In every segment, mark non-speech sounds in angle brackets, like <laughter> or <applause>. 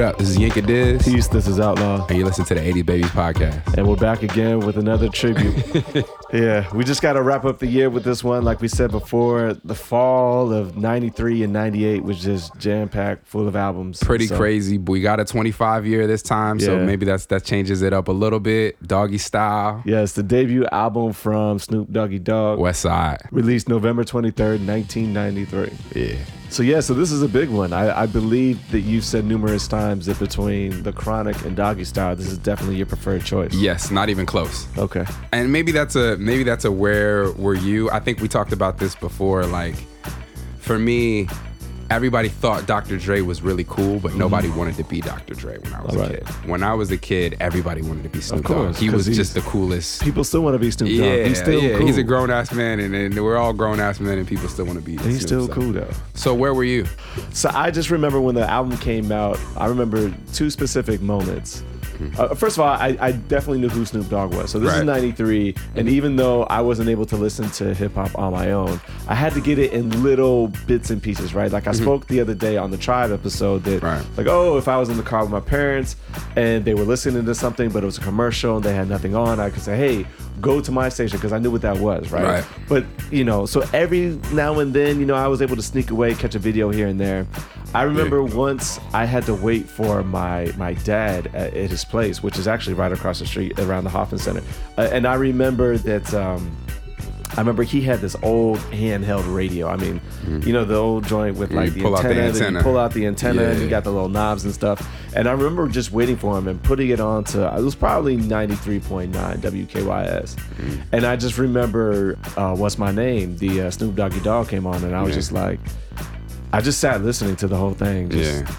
What up? This is Yinka Diz. Peace, this is Outlaw. And you listen to the 80 Babies podcast. And we're back again with another tribute. <laughs> yeah, we just got to wrap up the year with this one. Like we said before, the fall of 93 and 98 was just jam packed, full of albums. Pretty so. crazy. We got a 25 year this time, yeah. so maybe that's that changes it up a little bit. Doggy Style. Yeah, it's the debut album from Snoop Doggy Dogg. West Side. Released November 23rd, 1993. Yeah. So yeah, so this is a big one. I, I believe that you've said numerous times that between the Chronic and Doggy Style, this is definitely your preferred choice. Yes, not even close. Okay. And maybe that's a maybe that's a where were you? I think we talked about this before. Like, for me, everybody thought Dr. Dre was really cool, but nobody mm-hmm. wanted to be Dr. Dre when I was All a right. kid. When I was a kid, everybody wanted to be Snoop Dogg. He was just the coolest. People still want to be Snoop Dogg. Yeah, he's still yeah. Cool. He's a grown ass man, and, and, we're all grown ass men, and people still want to be. he's still so. cool though. So where were you? So I just remember when the album came out. I remember two specific moments. Uh, first of all, I, I, definitely knew who Snoop Dogg was. So this right. is '93, and even though I wasn't able to listen to hip hop on my own, I had to get it in little bits and pieces, right? Like I mm-hmm. spoke the other day on the Tribe episode that, right. like, oh, if I was in the car with my parents and they were listening to something, but it was a commercial and they had nothing on, I could say, hey, go to my station because I knew what that was, right? right? But you know, so every now and then, you know, I was able to sneak away, catch a video here and there. I remember yeah. once I had to wait for my my dad at, at, his place, which is actually right across the street around the Hoffman Center, uh, and I remember that. Um, I remember he had this old handheld radio. I mean, mm-hmm. you know, the old joint with like the antenna, the antenna. You pull out the antenna yeah. and you got the little knobs and stuff. And I remember just waiting for him and putting it on to, it was probably 93.9 WKYS. Mm-hmm. And I just remember, uh, What's My Name? The uh, Snoop Doggy Dogg came on and I was yeah. just like, I just sat listening to the whole thing. Just, yeah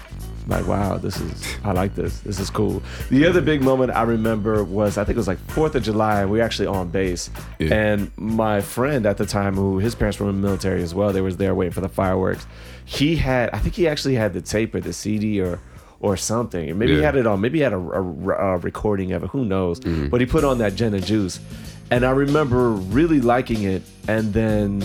like wow this is i like this. This is cool. The other big moment i remember was i think it was like fourth of july we were actually on base. Yeah. and my friend at the time who his parents were in the military as well they was there waiting for the fireworks. He had i think he actually had the tape or the cd or or something. Maybe yeah. he had it on maybe he had a, a, a recording of it who knows? Mm-hmm. but he put on that and juice. And i remember really liking it. And then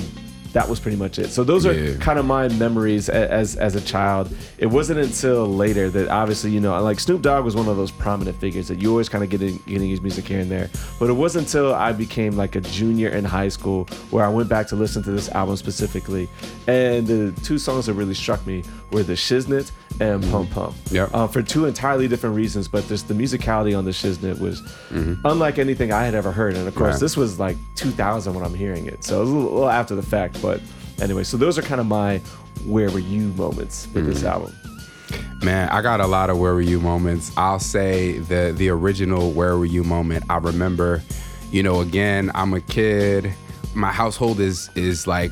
that was pretty much it. So those are yeah. kind of my memories as as a child. It wasn't until later that obviously you know like Snoop Dogg was one of those prominent figures that you always kind of getting getting his music here and there. But it wasn't until I became like a junior in high school where I went back to listen to this album specifically, and the two songs that really struck me were the Shiznit and mm-hmm. Pump Pump. Yeah. Uh, for two entirely different reasons, but just the musicality on the Shiznit was mm-hmm. unlike anything I had ever heard. And of course, this was like 2000 when I'm hearing it, so it was a little, a little after the fact. But anyway, so those are kind of my where were you moments with mm-hmm. this album. Man, I got a lot of where were you moments. I'll say the the original where were you moment. I remember, you know, again, I'm a kid. My household is is like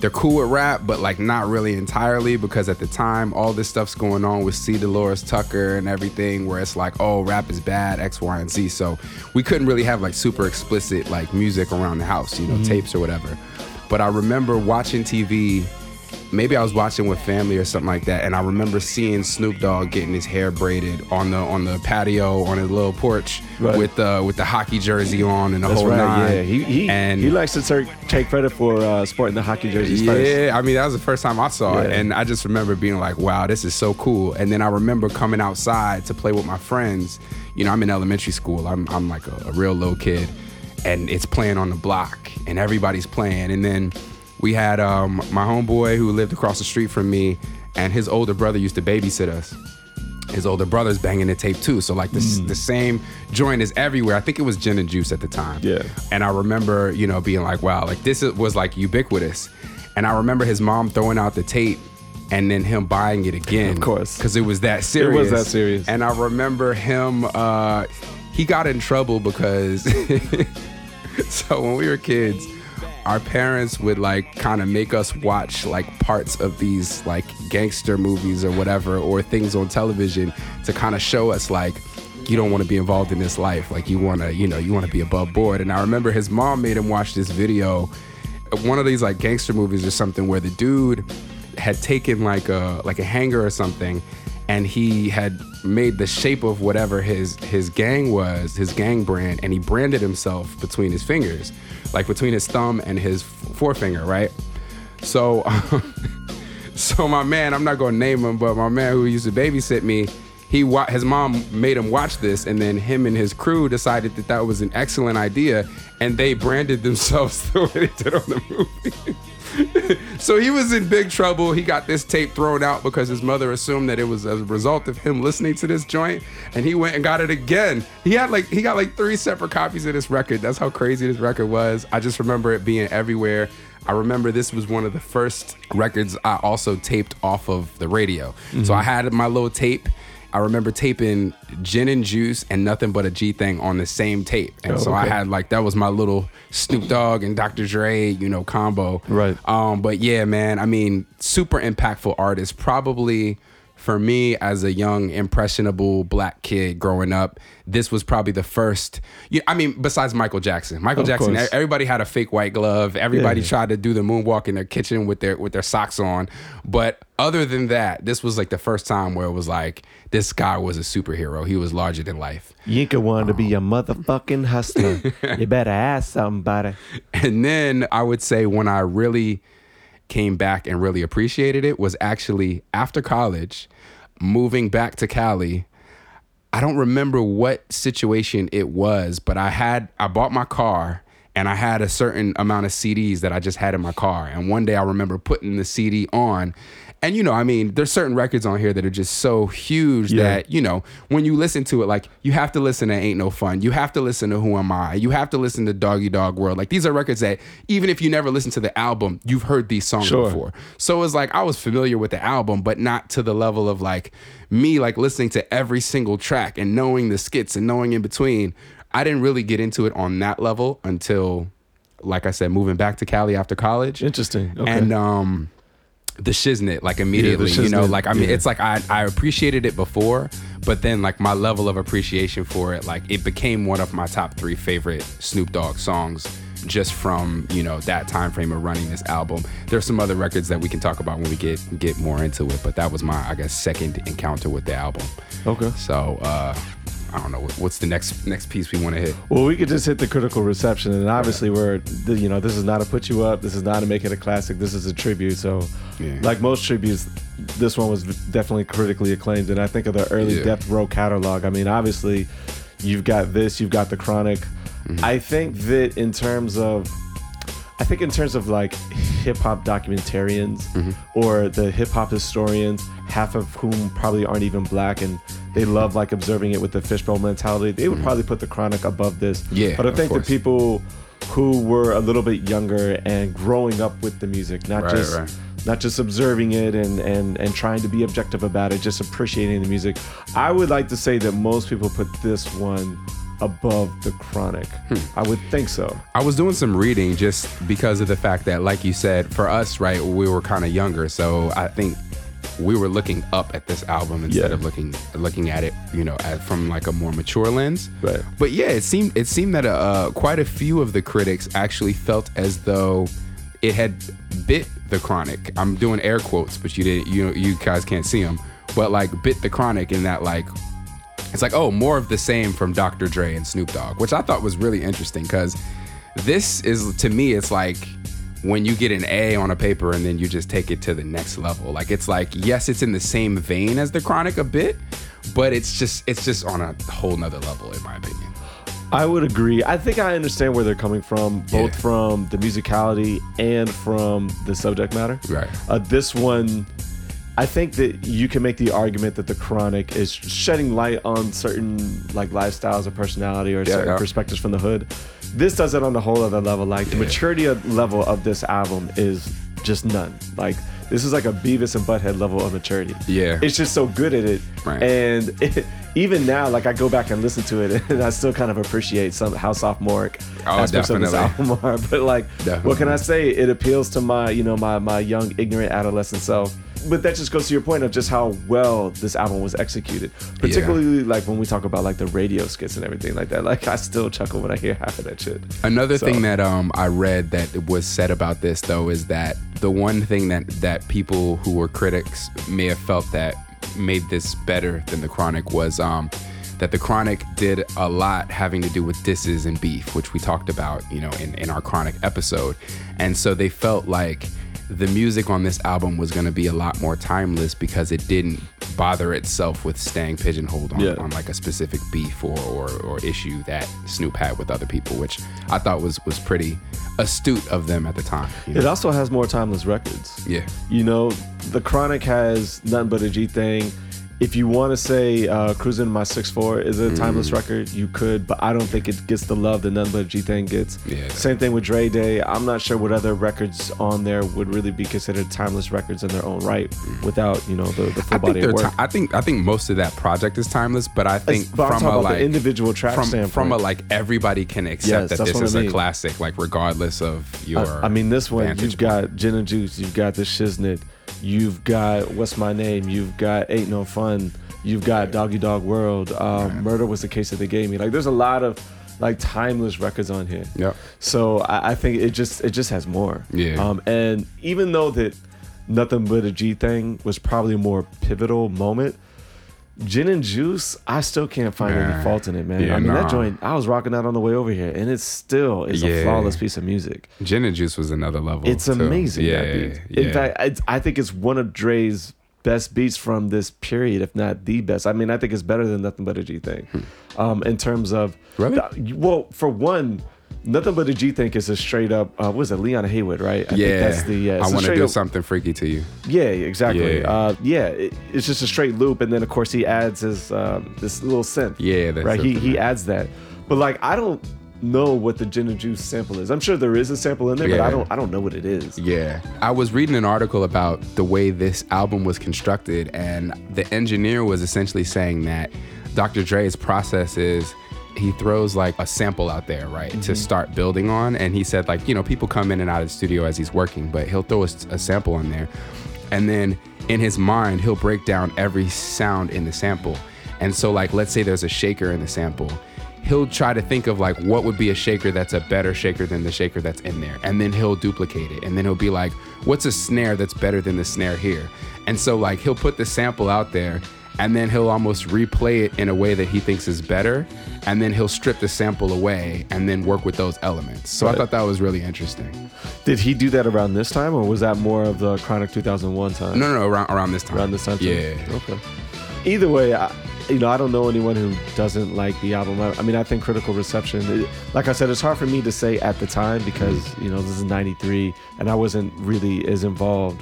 they're cool with rap, but like not really entirely because at the time all this stuff's going on with C. Delores Tucker and everything, where it's like, oh, rap is bad, X, Y, and Z. So we couldn't really have like super explicit like music around the house, you know, mm-hmm. tapes or whatever. But I remember watching TV maybe I was watching with family or something like that, and I remember seeing Snoop Dogg getting his hair braided on the on the patio on his little porch right. with uh, with the hockey jersey on and the That's whole right, nine. Yeah, he he, and he likes to take credit for uh, sporting the hockey jerseys yeah, first. I mean that was the first time I saw yeah. it, and I just remember being like, "Wow, this is so cool." And then I remember coming outside to play with my friends. You know, I'm in elementary school. I'm I'm like a, a real little kid, and it's playing on the block, and everybody's playing, and then we had um, my homeboy who lived across the street from me, and his older brother used to babysit us. His older brother's banging the tape too, so like the, mm. the same joint is everywhere. I think it was gin and juice at the time. Yeah. And I remember, you know, being like, wow, like this was like ubiquitous. And I remember his mom throwing out the tape and then him buying it again. Of course. Because it was that serious. It was that serious. And I remember him, uh, he got in trouble because, <laughs> <laughs> so when we were kids, our parents would like kind of make us watch like parts of these like gangster movies or whatever or things on television to kind of show us like you don't want to be involved in this life. Like you want to you know you want to be above board. And i remember his mom made him watch this video one of these like gangster movies or something where the dude had taken like a like a hanger or something and he had made the shape of whatever his his gang was, his gang brand, and he branded himself between his fingers, like between his thumb and his forefinger, right? So, <laughs> so my man, I'm not gonna name him, but my man who used to babysit me, he wa- his mom made him watch this, and then him and his crew decided that that was an excellent idea, and they branded themselves <laughs> the way they did on the movie. <laughs> so he was in big trouble. He got this tape thrown out because his mother assumed that it was as a result of him listening to this joint, and he went and got it again. He had like he got like three separate copies of this record. That's how crazy this record was. I just remember it being everywhere. I remember this was one of the first records I also taped off of the radio. So mm-hmm. I had my little tape. I remember taping Gin and Juice and Nothing But a G Thing on the same tape. And Oh, so I had like that was my little Snoop Dogg and Dr. Dre, you know, combo. Right. Um, but yeah, man, I mean, super impactful artist. Probably for me as a young, impressionable black kid growing up, this was probably the first. You, I mean, besides Michael Jackson, Michael Of Jackson. course. Everybody had a fake white glove. Everybody Yeah. tried to do the moonwalk in their kitchen with their with their socks on. But other than that, this was like the first time where it was like this guy was a superhero. He was larger than life. Yinka wanted to be a um, motherfucking hustler. <laughs> you better ask somebody. And then I would say when I really came back and really appreciated it was actually after college, moving back to Cali. I don't remember what situation it was, but I had I bought my car and I had a certain amount of CDs that I just had in my car. And one day I remember putting the CD on. And you know, I mean, there's certain records on here that are just so huge Yeah. that, you know, when you listen to it, like you have to listen to Ain't No Fun. You have to listen to Who Am I? You have to listen to Doggy Dog World. Like these are records that even if you never listen to the album, you've heard these songs Sure. before. So it was like I was familiar with the album, but not to the level of like me like listening to every single track and knowing the skits and knowing in between. I didn't really get into it on that level until, like I said, moving back to Cali after college. Interesting. Okay. And um the shiznit like immediately you know like i mean yeah. it's like I, I appreciated it before but then like my level of appreciation for it like it became one of my top three favorite snoop dogg songs just from you know that time frame of running this album there's some other records that we can talk about when we get get more into it but that was my i guess second encounter with the album okay. so uh i don't know what's the next next piece we want to hit Well, we could just hit the critical reception, and obviously, we're you know this is not to put you up. This is not to make it a classic. This is a tribute. So, Yeah. like most tributes, this one was definitely critically acclaimed. And I think of the early Yeah. Death Row catalog. I mean, obviously, you've got this, you've got the Chronic. Mm-hmm. I think that in terms of I think in terms of like hip hop documentarians Mm-hmm. or the hip hop historians, half of whom probably aren't even black and they love like observing it with the fishbowl mentality, they would probably put the chronic above this. Mm-hmm. Yeah, But I think the people who were a little bit younger and growing up with the music, not Right, just right. not just observing it and, and and trying to be objective about it, just appreciating the music. I would like to say that most people put this one above the chronic. Hmm. I would think so. I was doing some reading just because of the fact that, like you said, for us, right, we were kind of younger, so I think we were looking up at this album instead Yeah. of looking looking at it, you know, at, from like a more mature lens. Right. But yeah, it seemed it seemed that uh, quite a few of the critics actually felt as though it had bit the chronic. I'm doing air quotes, but you didn't. you know, you guys can't see them, but like bit the chronic in that like it's like oh more of the same from Dr. Dre and Snoop Dogg, which I thought was really interesting because this is to me it's like when you get an A on a paper and then you just take it to the next level. Like it's like yes, it's in the same vein as the Chronic a bit, but it's just it's just on a whole nother level in my opinion. I would agree. I think I understand where they're coming from, both Yeah. from the musicality and from the subject matter. Right. Uh, this one, I think that you can make the argument that the chronic is shedding light on certain like lifestyles or personality or Yeah, certain yeah. perspectives from the hood. This does it on a whole other level. Like the maturity level of this album is just none. Like this is like a Beavis and Butthead level of maturity. Yeah. It's just so good at it. Right. And it, <laughs> even now, like I go back and listen to it, <laughs> and I still kind of appreciate some how sophomoric Oh, aspects of this album are. <laughs> But like, what can I say? It appeals to my, you know, my my young, ignorant adolescent self. But that just goes to your point of just how well this album was executed. Particularly like when we talk about like the radio skits and everything like that. Like I still chuckle when I hear half of that shit. Another So- thing that um I read that was said about this though is that the one thing that that people who were critics may have felt that made this better than the Chronic was um that the Chronic did a lot having to do with disses and beef, which we talked about, you know, in, in our Chronic episode. And so they felt like the music on this album was going to be a lot more timeless because it didn't bother itself with staying pigeonholed on, Yeah. on like a specific beef or, or or issue that Snoop had with other people, which I thought was was pretty astute of them at the time. you know? It also has more timeless records. Yeah. You know, the Chronic has nothing but a G thing. If you want to say uh, "Cruising My 6'4" is a timeless Mm. record, you could, but I don't think it gets the love that None but G Thing gets. Yeah. Same thing with Dre Day. I'm not sure what other records on there would really be considered timeless records in their own right, without you know the, the full I body of Ti- I think. I think most of that project is timeless, but I think but from a like the individual track from standpoint. from a like everybody can accept Yes, that this what I is a classic, like regardless of your. I, I mean, this one you've got Gin and Juice, you've got the Shiznit, you've got What's My Name, you've got Ain't No Fun, you've got Doggy Dog World, um, Murder Was the Case that they gave me. Like, there's a lot of like timeless records on here. Yep. So I, I think it just it just has more. Yeah. Um, and even though that Nothing But a G thing was probably a more pivotal moment. Gin and Juice, I still can't find any fault in it, man. Yeah, I mean, nah. that joint, I was rocking out on the way over here, and it still is Yeah. a flawless piece of music. Gin and Juice was another level. It's too. amazing. Yeah, that. In fact, it's, I think it's one of Dre's best beats from this period, if not the best. I mean, I think it's better than Nothing But a G Thing. Um, in terms of, Hmm. Really? the- well, for one, Nothing But a G Thing is a straight up. Uh, what is it, Leon Haywood, right? I yeah, think that's the. Uh, I want to do up- something freaky to you. Yeah, exactly. Yeah. Uh, yeah, it, it's just a straight loop, and then of course he adds his um, this little synth. Yeah, that's right. He he adds that, but like I don't know what the gin and juice sample is. I'm sure there is a sample in there, but I don't I don't know what it is. Yeah. I was reading an article about the way this album was constructed, and the engineer was essentially saying that Dr. Dre's process is he throws like a sample out there, right, to mm-hmm. start building on. And he said, like, you know, people come in and out of the studio as he's working, but he'll throw a sample in there. And then in his mind, he'll break down every sound in the sample. And so, like, let's say there's a shaker in the sample he'll try to think of like what would be a shaker that's a better shaker than the shaker that's in there and then he'll duplicate it and then he'll be like what's a snare that's better than the snare here and so like he'll put the sample out there and then he'll almost replay it in a way that he thinks is better and then he'll strip the sample away and then work with those elements so i thought that was really interesting Did he do that around this time, or was that more of the Chronic 2001 time? no no no around, around this time around this time. too? yeah Okay. Either way, I, you know, I don't know anyone who doesn't like the album. I, I mean, I think critical reception. it- like I said, it's hard for me to say at the time because Mm-hmm. you know this is '93 and I wasn't really as involved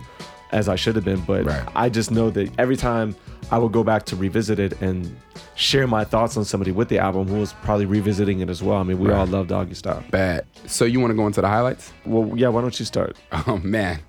as I should have been. But Right. I just know that every time I would go back to revisit it and share my thoughts on somebody with the album who was probably revisiting it as well. I mean, we Right. all love Doggy Style. bad so you want to go into the highlights Well, yeah. Why don't you start? <laughs> Oh man,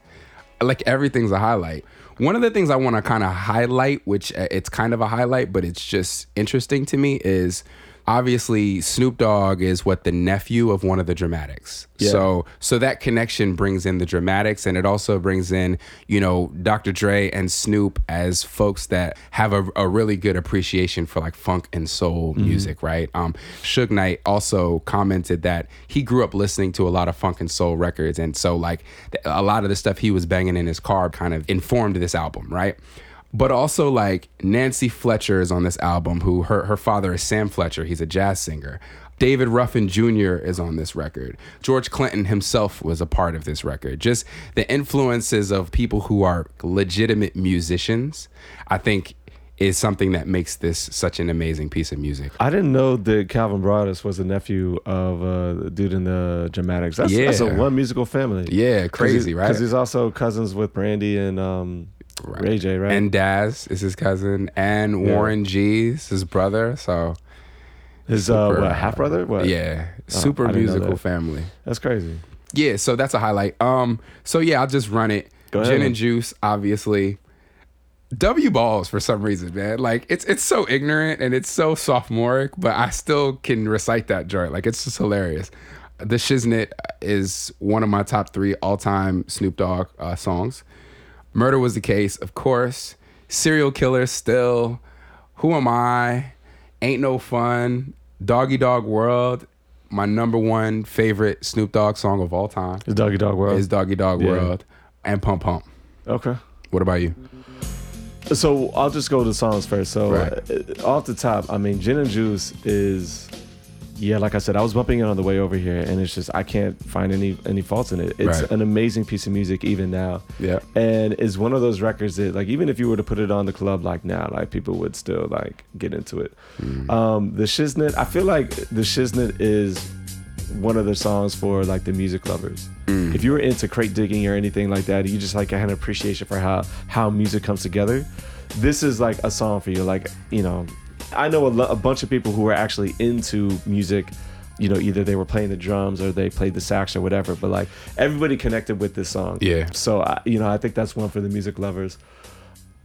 like everything's a highlight. One of the things I want to kind of highlight, which uh, it's kind of a highlight, but it's just interesting to me, is obviously Snoop Dogg is what the nephew of one of the Dramatics. Yeah. So so that connection brings in the Dramatics, and it also brings in you know Dr. Dre and Snoop as folks that have a, a really good appreciation for like funk and soul music, right? Um, Suge Knight also commented that he grew up listening to a lot of funk and soul records, and so like a lot of the stuff he was banging in his car kind of informed this album, right? But also like Nancy Fletcher is on this album, who her her father is Sam Fletcher. He's a jazz singer. David Ruffin Jr. is on this record. George Clinton himself was a part of this record. Just the influences of people who are legitimate musicians, I think, is something that makes this such an amazing piece of music. I didn't know that Calvin Broadus was a nephew of uh, dude in the Dramatics. That's, that's a one musical family. Yeah, crazy, right? Because he's also cousins with Brandy and um, Right. Ray J, right? And Daz is his cousin, and Yeah. Warren is his brother. So his uh, what, half brother. What? yeah, super didn't know musical that. family. that's crazy. Yeah, so that's a highlight. Um, so yeah, I'll just run it. Gin and juice, obviously. W balls for some reason, man. Like it's it's so ignorant and it's so sophomoric, but I still can recite that joint. Like it's just hilarious. The Shiznit is one of my top three all time Snoop Dogg uh, songs. Murder was the case, of course. Serial killer still. Who am I? Ain't no fun. Doggy Dog World. My number one favorite Snoop Dogg song of all time His Doggy Dog World. is Doggy Dog Yeah. World and Pump Pump. okay. What about you? So I'll just go to the songs first. So Right. uh, off the top, I mean, Gin and Juice is yeah, like I said, I was bumping it on the way over here, and it's just I can't find any any faults in it. It's Right. an amazing piece of music even now. Yeah. and it's one of those records that like even if you were to put it on the club like now, like people would still like get into it. Mm. Um, the Shiznit, I feel like the Shiznit is one of the songs for like the music lovers. Mm. If you were into crate digging or anything like that, you just like had an appreciation for how how music comes together. This is like a song for you. Like you know, I know a, a bunch of people who are actually into music. You know, either they were playing the drums or they played the sax or whatever. But like everybody connected with this song. Yeah. So I, you know, I think that's one for the music lovers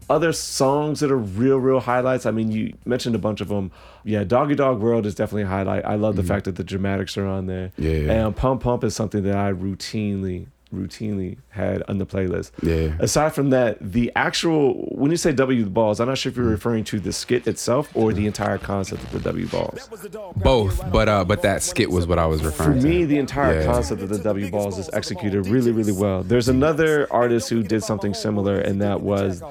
other songs that are real, real highlights. I mean, you mentioned a bunch of them. Yeah, Doggy Dog World is definitely a highlight. I love the fact that the dramatics are on there. Mm-hmm. Yeah. And Pump Pump is something that I routinely, routinely had on the playlist. Yeah. Aside from that, the actual when you say W the balls, I'm not sure if you're referring to the skit itself or the entire concept of the W balls. Both, but uh, but that skit was what I was referring to. For me, the entire Yeah. concept of the W balls is executed really, really well. There's another artist who did something similar, and that was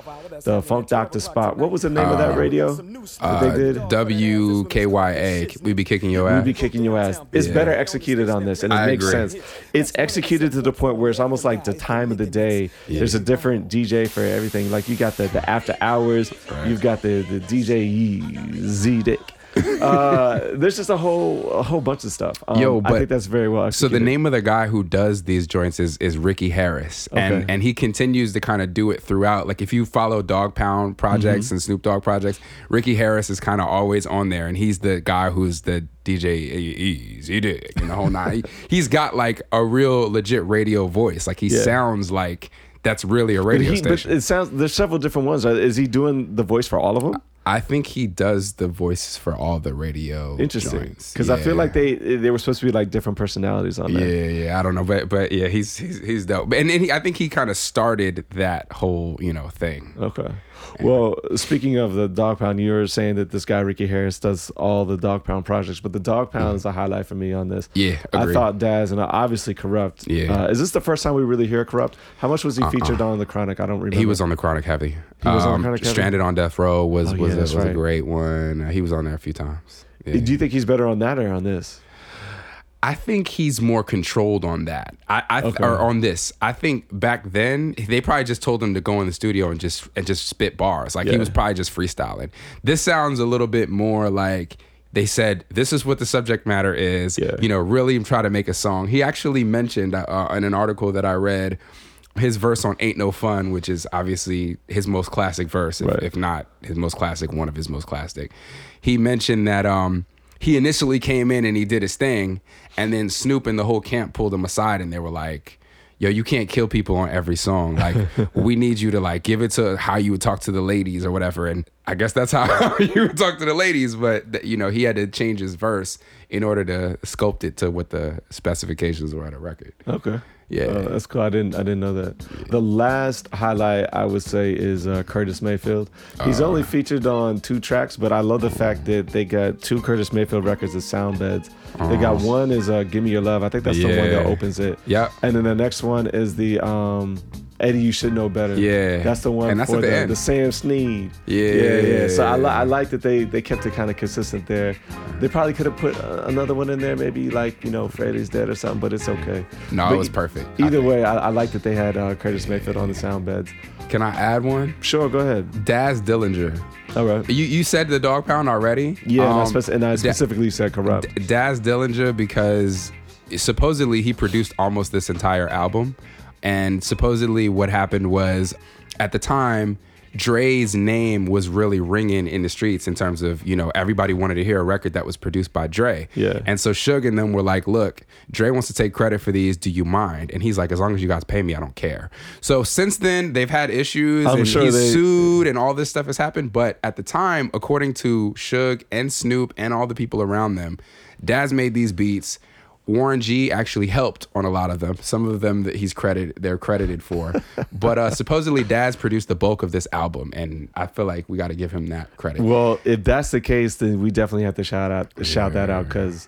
the Funk Doctor Spock. What was the name of that radio that Uh, they did? WKYA. We be kicking your ass. We'd be kicking your ass. It's Yeah. better executed on this, and it I makes agree. sense. It's executed to the point where it's almost like the time of the day. Yeah. There's a different DJ for everything. Like you got the, the after hours, you've got the the DJ Easy Dick. Uh, there's just a whole a whole bunch of stuff. Um, Yo, I think that's very well. So the name of the guy who does these joints is is Ricky Harris, Okay. and and he continues to kind of do it throughout. Like if you follow Dog Pound projects Mm-hmm. and Snoop Dogg projects, Ricky Harris is kind of always on there, and he's the guy who's the DJ Easy Dick and the whole nine. he, <laughs> he's got like a real legit radio voice. Like he Yeah. sounds like that's really a radio he, but station. it sounds there's several different ones. Is he doing the voice for all of them? I think he does the voices for all the radio. Interesting, because I feel like they they were supposed to be like different personalities on there. Yeah, yeah, I don't know, but but yeah, he's he's he's dope. And then he, I think he kind of started that whole you know thing. Okay. Well, speaking of the Dog Pound, you were saying that this guy Ricky Harris does all the Dog Pound projects, but the Dog Pound is a highlight for me on this. Mm-hmm. Yeah, I thought Daz and obviously Kurupt. Yeah. Uh-uh. Uh, is this the first time we really hear Kurupt? How much was he featured on the Chronic? I don't remember. He was on the Chronic Heavy. He was on Um, Chronic Heavy? Stranded on Death Row was Oh, was, yeah, that's was a great one. Uh, he was on there a few times. Yeah. Do you think he's better on that or on this? I think he's more controlled on that. I, I Okay. or on this. I think back then they probably just told him to go in the studio and just and just spit bars. Like he was probably just freestyling. This sounds a little bit more like they said this is what the subject matter is. Yeah. You know, really try to make a song. He actually mentioned uh, in an article that I read his verse on "Ain't No Fun," which is obviously his most classic verse, if, Right. if not his most classic, one of his most classic. He mentioned that um, he initially came in and he did his thing, and then Snoop and the whole camp pulled him aside and they were like, "Yo, you can't kill people on every song. Like, <laughs> we need you to like give it to how you would talk to the ladies or whatever." And I guess that's how <laughs> you would talk to the ladies, but you know he had to change his verse in order to sculpt it to what the specifications were on the record. Okay. Yeah. Uh, that's cool. I didn't I didn't know that. The last highlight I would say is uh, Curtis Mayfield. He's Uh. only featured on two tracks, but I love the fact that they got two Curtis Mayfield records as sound beds. They got one is uh, "Give Me Your Love." I think that's the one that. Opens it. Yeah, And then the next one is the um, Eddie. You should know better. Yeah. That's the one And that's for the the, end. the Sam Sneed. Yeah. Yeah, yeah. So I, li- I like that they they kept it kind of consistent there. They probably could have put uh, another one in there, maybe like you know Freddy's Dead or something, but it's okay. No, But it was perfect. Either think. way, I, I like that they had uh, Curtis Mayfield on the sound beds. Can I add one? Sure, go ahead. Daz Dillinger. All right. You you said the dog pound already? Yeah, and, I Um, spec- and I Da- specifically said Kurupt. Daz Dillinger because supposedly he produced almost this entire album. And supposedly what happened was at the time, Dre's name was really ringing in the streets in terms of, you know, everybody wanted to hear a record that was produced by Dre. Yeah. And so Suge and them were like, look, Dre wants to take credit for these. Do you mind? And he's like, as long as you guys pay me, I don't care. So since then, they've had issues I'm and sure he's they- sued and all this stuff has happened. But at the time, according to Suge and Snoop and all the people around them, Daz made these beats. Warren G actually helped on a lot of them. Some of them that he's credited, they're credited for. <laughs> but uh, supposedly Daz produced the bulk of this album, and I feel like we got to give him that credit. Well, if that's the case, then we definitely have to shout out shout that out because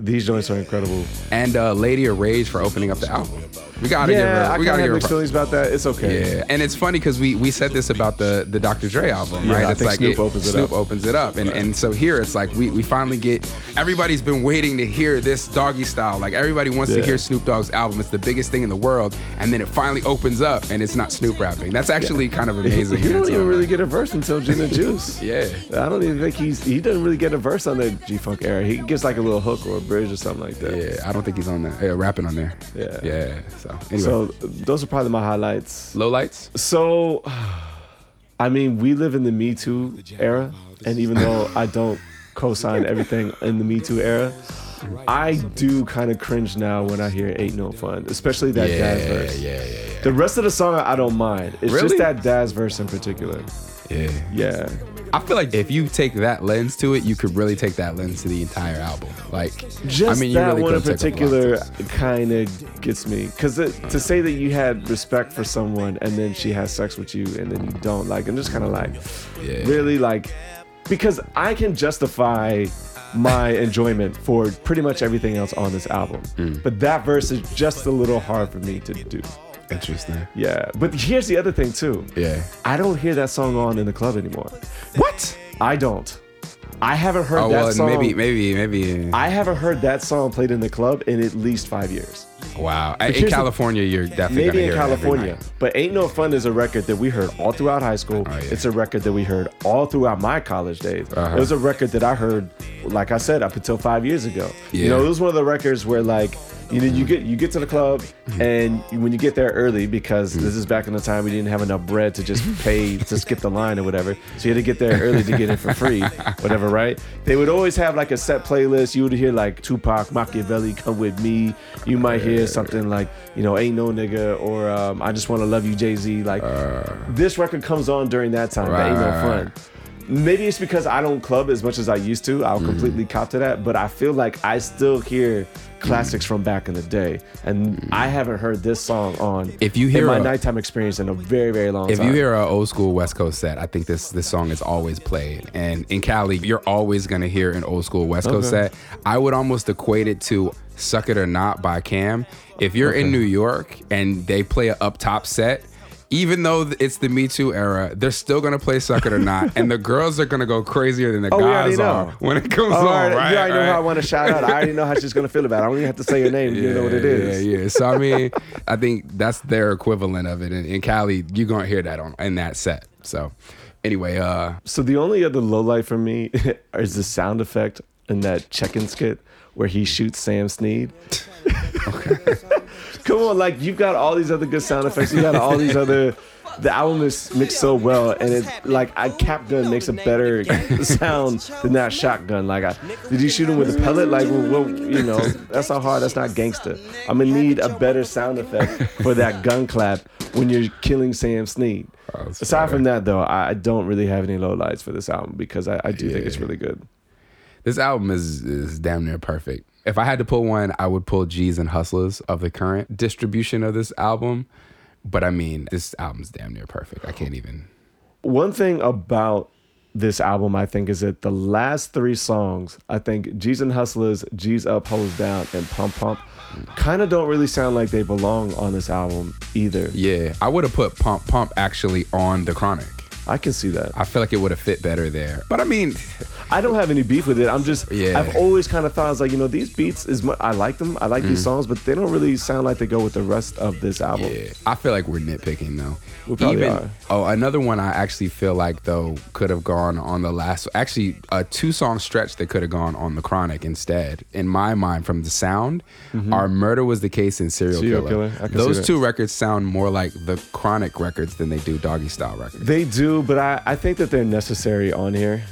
These joints are incredible. and uh, Lady of Rage for opening up the album. We gotta give Yeah, her. I We gotta give her. mixed feelings about that. It's okay. Yeah, and it's funny because we we said this about the the Dr. Dre album, Yeah, right? I it's think like Snoop opens it Snoop up. opens it up, and and so here it's like we we finally get. Everybody's been waiting to hear this doggy style. Like everybody wants to hear Snoop Dogg's album. It's the biggest thing in the world, and then it finally opens up, and it's not Snoop rapping. That's actually kind of <laughs> amazing. You don't even really get a verse until Gin and Juice. <laughs> Yeah. I don't even think he's he doesn't really get a verse on the G Funk era. He gets like a little hook or a bridge or something like that. Yeah, I don't think he's on that. Yeah, rapping on there. Yeah. Yeah. So anyway, So those are probably my highlights. low lights. So, I mean, we live in the Me Too era, and even though I don't co-sign everything in the Me Too era, I do kind of cringe now when I hear "Ain't No Fun," especially that Yeah, Daz verse. yeah, yeah, yeah. The rest of the song I don't mind. It's Really? just that Daz verse in particular. Yeah. Yeah. I feel like if you take that lens to it, you could really take that lens to the entire album. Like, Just I mean, that really one in could take a lot. particular kind of gets me because to say that you had respect for someone and then she has sex with you and then you don't like, I'm just kind of like, Yeah. really like, because I can justify my enjoyment for pretty much everything else on this album, Mm. but that verse is just a little hard for me to do. Interesting. Yeah, but here's the other thing too. Yeah. I don't hear that song on in the club anymore. What? I don't. I haven't heard Oh that well, song. maybe, maybe, maybe. I haven't heard that song played in the club in at least five years. wow. In here's the- California, you're definitely Maybe in California, but Ain't No Fun is a record that we heard all throughout high school. Oh, yeah. It's a record that we heard all throughout my college days. Uh-huh. It was a record that I heard, like I said, up until five years ago. You know, it was one of the records where like, you know, you get you get to the club Mm-hmm. and when you get there early because this is back in the time we didn't have enough bread to just <laughs> pay to skip the line or whatever. So you had to get there early to get in for free, <laughs> whatever, right? They would always have like a set playlist. You would hear like Tupac, Machiavelli, Come With Me. You might hear something like, you know, Ain't No Nigga or um, I Just Wanna Love You, Jay Z. Like this record comes on during that time. That Ain't No Uh. Fun. Maybe it's because I don't club as much as I used to. I'll completely cop to that, but I feel like I still hear classics from back in the day, and I haven't heard this song on If you in hear my a- nighttime experience in a very very long time. If time. you hear an old school West Coast set, I think this this song is always played. And in Cali, you're always gonna hear an old school West Coast Okay. set. I would almost equate it to "Suck It or Not" by Cam. If you're in New York and they play a up top set. Even though it's the Me Too era, they're still gonna play "Suck It or Not," and the <laughs> girls are gonna go crazier than the Oh, guys are when it comes Oh, on. right, Right? you already know how I want to shout out. I already know how she's gonna feel about it. I don't even have to say her name. you know what it is. Yeah, yeah. So I <laughs> mean, I think that's their equivalent of it. And, in Cali, you're gonna hear that on in that set. So anyway, uh, So the only other low light for me <laughs> is the sound effect in that check-in skit where he shoots Sam Sneed. <laughs> <laughs> Come on, like you've got all these other good sound effects. You got all these other. The album is mixed so well, and it's like a cap gun makes a better <laughs> sound than that shotgun. Like, I, did you shoot him with a pellet? Like, well, well, you know, that's not hard. That's not gangster. I'm gonna need a better sound effect for that gun clap when you're killing Sam Sneed. that's Aside fair. from that, though, I I don't really have any low lights for this album because I, I do think it's really good. This album is is damn near perfect. If I had to pull one, I would pull G's and Hustlers of the current distribution of this album. But I mean, this album's damn near perfect. I can't even. One thing about this album, I think, is that the last three songs, I think G's and Hustlers, G's Up, Hoes Down, and Pump Pump, kind of don't really sound like they belong on this album either. Yeah, I would have put Pump Pump actually on the Chronic. I can see that. I feel like it would have fit better there. But I mean, I don't have any beef with it. I'm just, Yeah. I've always kind of thought, I was like, you know, these beats is, mu- I like them. I like Mm. these songs, but they don't really sound like they go with the rest of this album. Yeah, I feel like we're nitpicking though. We probably are. Oh, another one I actually feel like though could have gone on the last. Actually, a two song stretch that could have gone on the Chronic instead. In my mind, from the sound, our Murder was the case in Serial, Mm-hmm. Serial Killer. Killer, I can see Those two records sound more like the Chronic records than they do Doggy Style records. They do, but I, I think that they're necessary on here.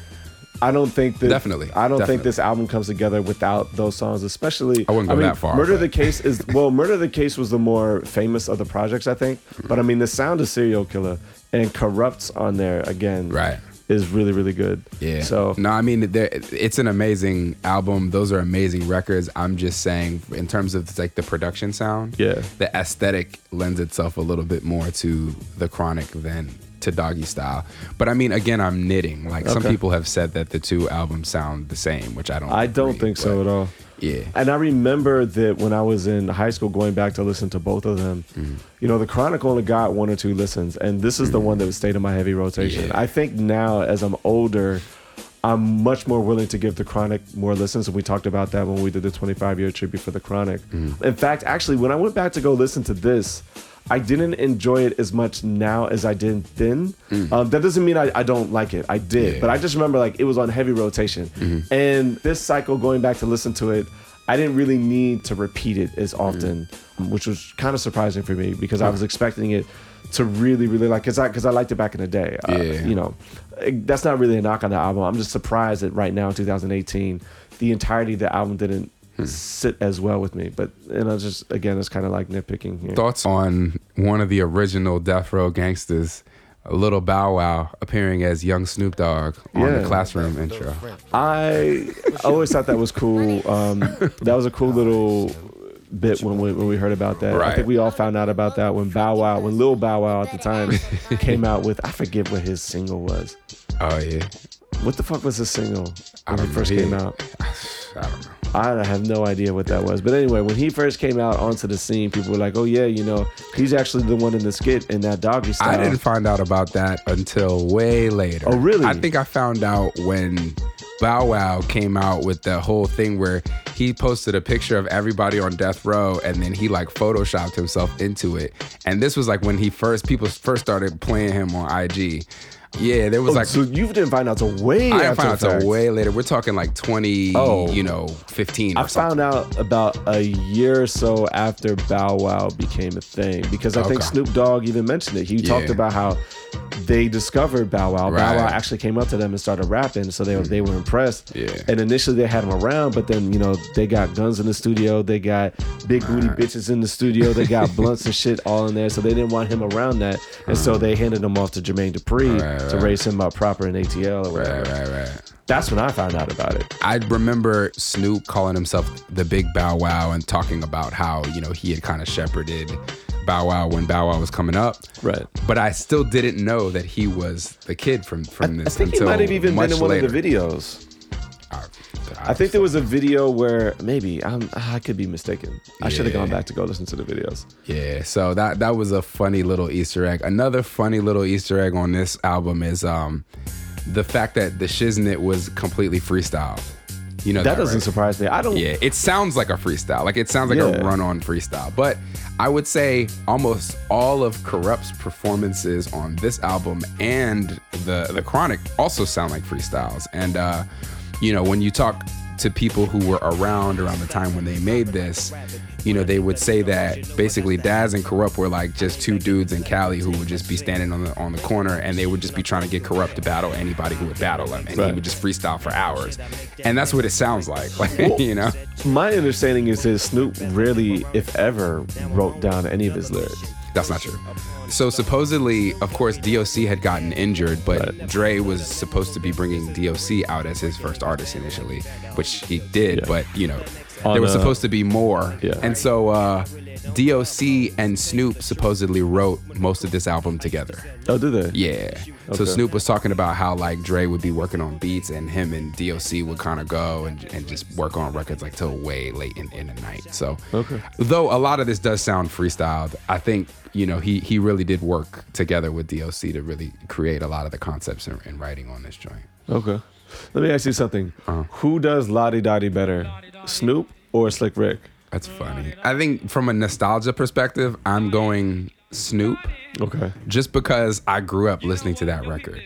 I don't think that Definitely, I don't think this album comes together without those songs, especially. I wouldn't go mean, that far, Murder but- the Case is <laughs> well, Murder the Case was the more famous of the projects, I think. But I mean, the sound of Serial Killer and Kurupt's on there again, Right. is really really good. Yeah. So no, I mean, it's an amazing album. Those are amazing records. I'm just saying, in terms of like the production sound, Yeah. the aesthetic lends itself a little bit more to the Chronic than to Doggy Style. But I mean, again, I'm knitting. Like some people have said that the two albums sound the same, which I don't. I don't agree, think so at all. Yeah. And I remember that when I was in high school, going back to listen to both of them, Mm. you know, the Chronic only got one or two listens, and this is the one that stayed in my heavy rotation. Mm. Yeah. I think now, as I'm older, I'm much more willing to give the Chronic more listens, and we talked about that when we did the 25 year tribute for the Chronic. Mm. In fact, actually, when I went back to go listen to this. I didn't enjoy it as much now as I did then. Um, that doesn't mean I, I don't like it. I did, Mm. Yeah. Mm-hmm. but I just remember like it was on heavy rotation. And this cycle, going back to listen to it, I didn't really need to repeat it as often, which was kind of surprising for me because I was expecting it to really, really like because I because I liked it back in the day. Uh, Yeah. you know, eh, that's not really a knock on the album. I'm just surprised that right now in 2018, the entirety of the album didn't sit as well with me. But and I just again, it's kind of like nitpicking here. Thoughts on one of the original Death Row gangsters, Little Bow Wow, appearing as young Snoop Dogg on Yeah. the classroom intro. I always thought that was cool. Um, that was a cool <laughs> little bit when we, when we heard about that. I think we all found out about that when Bow Wow, when Lil Bow Wow at the time <laughs> came out with, I forget what his single was. Oh yeah, What the fuck was his single when he don't first know. came out? <sighs> I don't know. I have no idea what that was. But anyway, when he first came out onto the scene, people were like, oh yeah, you know, he's actually the one in the skit in that doggy style. I didn't find out about that until way later. Oh, really? I think I found out when Bow Wow came out with the whole thing where he posted a picture of everybody on death row and then he like photoshopped himself into it. And this was like when he first people first started playing him on IG. Yeah, there was Oh, like so you didn't find out till way I found out till way later. We're talking like 20, Oh. you know, 15 or I something. found out about a year or so after Bow Wow became a thing because I think Snoop Dogg even mentioned it. He talked about how they discovered Bow Wow. Bow Wow actually came up to them and started rapping, so they were they were impressed. Yeah. And initially they had him around, but then you know they got guns in the studio, they got big booty bitches in the studio, they got <laughs> blunts and shit all in there, so they didn't want him around that, and so they handed him off to Jermaine Dupri Right, to raise him up proper in ATL or whatever. Right, right, right. That's when I found out about it. I remember Snoop calling himself the Big Bow Wow and talking about how, you know, he had kind of shepherded Bow Wow when Bow Wow was coming up. Right. But I still didn't know that he was the kid from from I this think he until might have even been in one later. of the videos. I think there was a video where maybe I'm, I could be mistaken. I should have gone back to go listen to the videos. Yeah, so that that was a funny little Easter egg. Another funny little Easter egg on this album is um the fact that the shiznit was completely freestyle. You know That that, doesn't right? surprise me. I don't. Yeah, it sounds like a freestyle. Like it sounds like Yeah. a run-on freestyle. But I would say almost all of Kurupt's performances on this album and the the Chronic also sound like freestyles. And uh, you know, when you talk to people who were around around the time when they made this, you know, they would say that basically Daz and Kurupt were like just two dudes in Cali who would just be standing on the on the corner and they would just be trying to get Kurupt to battle anybody who would battle him, and he would just freestyle for hours. And that's what it sounds like, <laughs> like you know. My understanding is that Snoop rarely, if ever, wrote down any of his lyrics. That's not true. So supposedly, of course, DOC had gotten injured, but Dre was supposed to be bringing DOC out as his first artist initially, which he did. But you know, On, there was uh, supposed to be more, Yeah. and so uh, DOC and Snoop supposedly wrote most of this album together. Oh, do they? Yeah. So Snoop was talking about how like Dre would be working on beats and him and DOC would kind of go and, and just work on records like till way late in, in the night. So Okay. though a lot of this does sound freestyled, I think, you know, he he really did work together with DOC to really create a lot of the concepts and, and writing on this joint. Okay. Let me ask you something. Uh-huh. Who does Lodi Dodi better, Snoop or Slick Rick? That's funny. I think from a nostalgia perspective, I'm going Snoop Okay. just because I grew up listening to that record.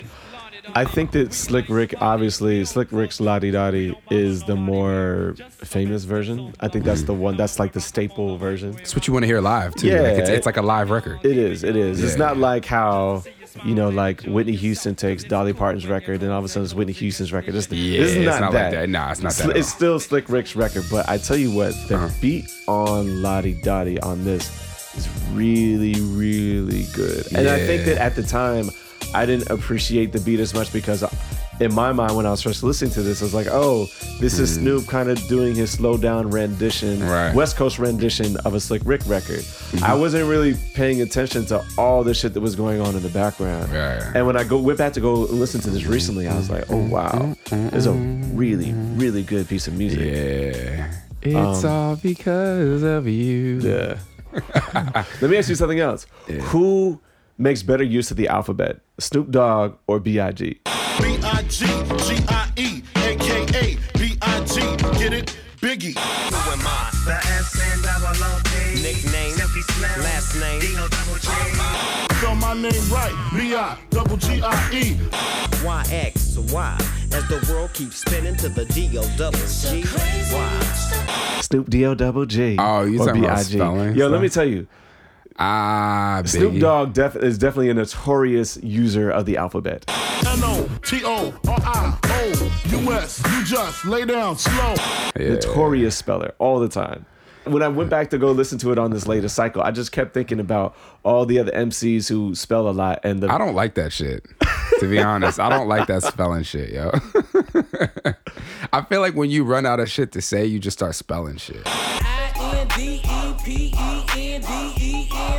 I think that Slick Rick, obviously, Slick Rick's Lodi Dodi is the more famous version. I think that's the one, that's like the staple version. It's what you want to hear live too. Yeah. Like it's, it's like a live record. It is. It is. It's not like how you know, like Whitney Houston takes Dolly Parton's record, and all of a sudden it's Whitney Houston's record. It's, Yeah, it's it's not, not like that. that. Nah, it's not that It's still Slick Rick's record, but I tell you what, the Uh-huh. beat on Lodi Dodi on this is really, really good. And I think that at the time, I didn't appreciate the beat as much because. In my mind, when I was first listening to this, I was like, "Oh, this is Snoop kind of doing his slow down rendition, Mm-hmm. Right. West Coast rendition of a Slick Rick record." Mm-hmm. I wasn't really paying attention to all the shit that was going on in the background. Right. And when I go went back to go listen to this recently, I was like, "Oh wow, it's a really, really good piece of music." Yeah. It's all because of you. Yeah. <laughs> Let me ask you something else. Who makes better use of the alphabet, Snoop Dogg or B.I.G.? B-I-G-G-I-E, aka B-I-G, get it? Biggie. Who am I? The S and double O P. Nickname, last name. D-O double G. Spell my name right, B-I, double G-I-E. Y X Y. As the world keeps spinning to the D O double G Y. Snoop D-O double G. Oh, you talking about spelling Yo, let me tell you, Ah, Snoop Biggie. Dogg def- is definitely a notorious user of the alphabet. N-O-T-O-R-I-O-U-S. You just lay down slow. Yeah. Notorious speller all the time. When I went back to go listen to it on this latest cycle, I just kept thinking about all the other MCs who spell a lot and the I don't like that shit. To be honest, I don't like that spelling shit, yo. <laughs> I feel like when you run out of shit to say, you just start spelling shit.